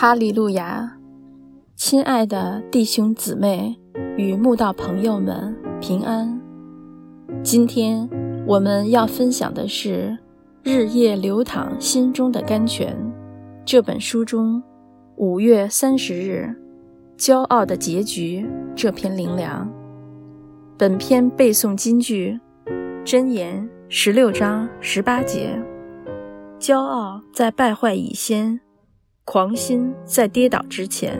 哈利路亚！亲爱的弟兄姊妹与慕道朋友们，平安！今天我们要分享的是《日夜流淌心中的甘泉》这本书中五月三十日“骄傲的结局”这篇灵粮。本篇背诵金句：箴言十六章十八节。骄傲在败坏以先。狂心在跌倒之前，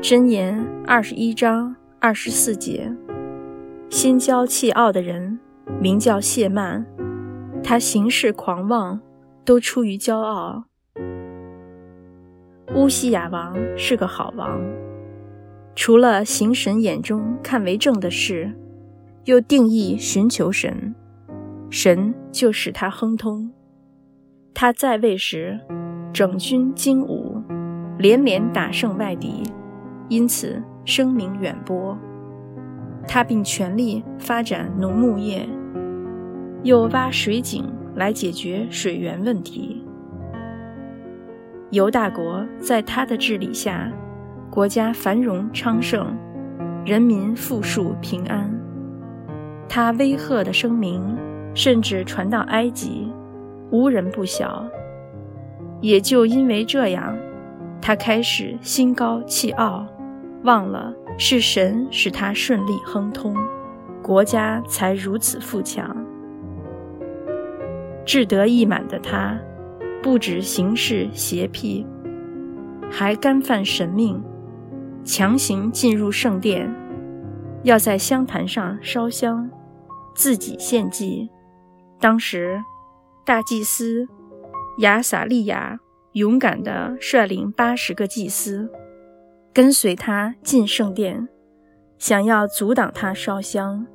箴言二十一章二十四节，心骄气傲的人名叫谢曼，他行事狂妄，都出于骄傲。乌西雅王是个好王，除了行神眼中看为正的事，又定义寻求神，神就使他亨通。他在位时。整军精武，连连打胜外敌，因此声名远播。他并全力发展农牧业，又挖水井来解决水源问题。犹大国在他的治理下，国家繁荣昌盛，人民富庶平安。他威吓的声名甚至传到埃及，无人不晓。也就因为这样，他开始心高气傲，忘了是神使他顺利亨通，国家才如此富强。志得意满的他，不止行事邪僻，还干犯神命，强行进入圣殿，要在香坛上烧香，自己献祭。当时，大祭司。亚撒利亚勇敢地率领八十个祭司，跟随他进圣殿，想要阻挡他烧香。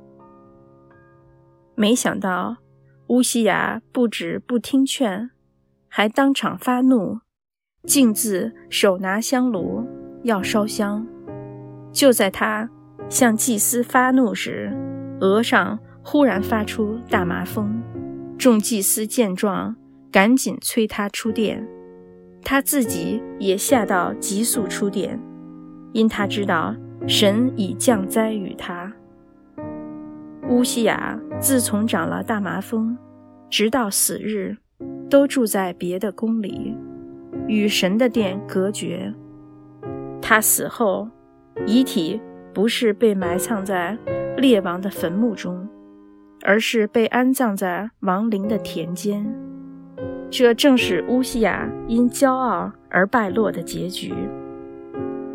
没想到乌西雅不止不听劝，还当场发怒，径自手拿香炉要烧香。就在他向祭司发怒时，额上忽然发出大麻风。众祭司见状。赶紧催他出殿，他自己也吓到，急速出殿，因他知道神已降灾于他。乌西雅自从长了大麻风，直到死日，都住在别的宫里，与神的殿隔绝。他死后，遗体不是被埋葬在列王的坟墓中，而是被安葬在亡灵的田间。这正是乌西雅因骄傲而败落的结局，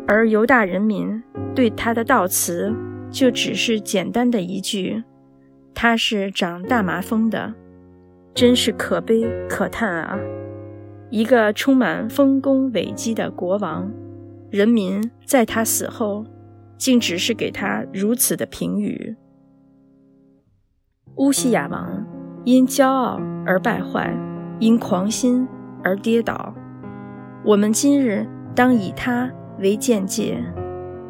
而犹大人民对他的悼词就只是简单的一句：“他是长大麻风的，真是可悲可叹啊！”一个充满丰功伟绩的国王，人民在他死后竟只是给他如此的评语。乌西雅王因骄傲而败坏。因狂心而跌倒，我们今日当以他为鉴戒，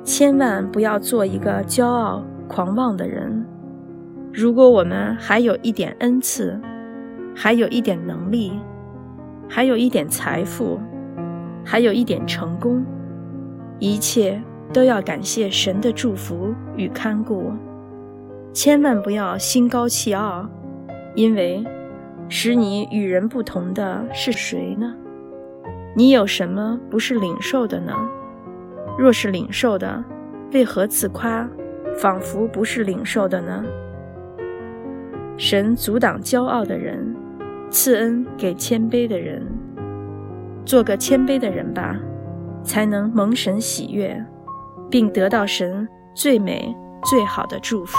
千万不要做一个骄傲狂妄的人。如果我们还有一点恩赐，还有一点能力，还有一点财富，还有一点成功，一切都要感谢神的祝福与看顾，千万不要心高气傲，因为。使你与人不同的是谁呢？你有什么不是领受的呢？若是领受的，为何自夸，仿佛不是领受的呢？神阻挡骄傲的人，赐恩给谦卑的人。做个谦卑的人吧，才能蒙神喜悦，并得到神最美最好的祝福。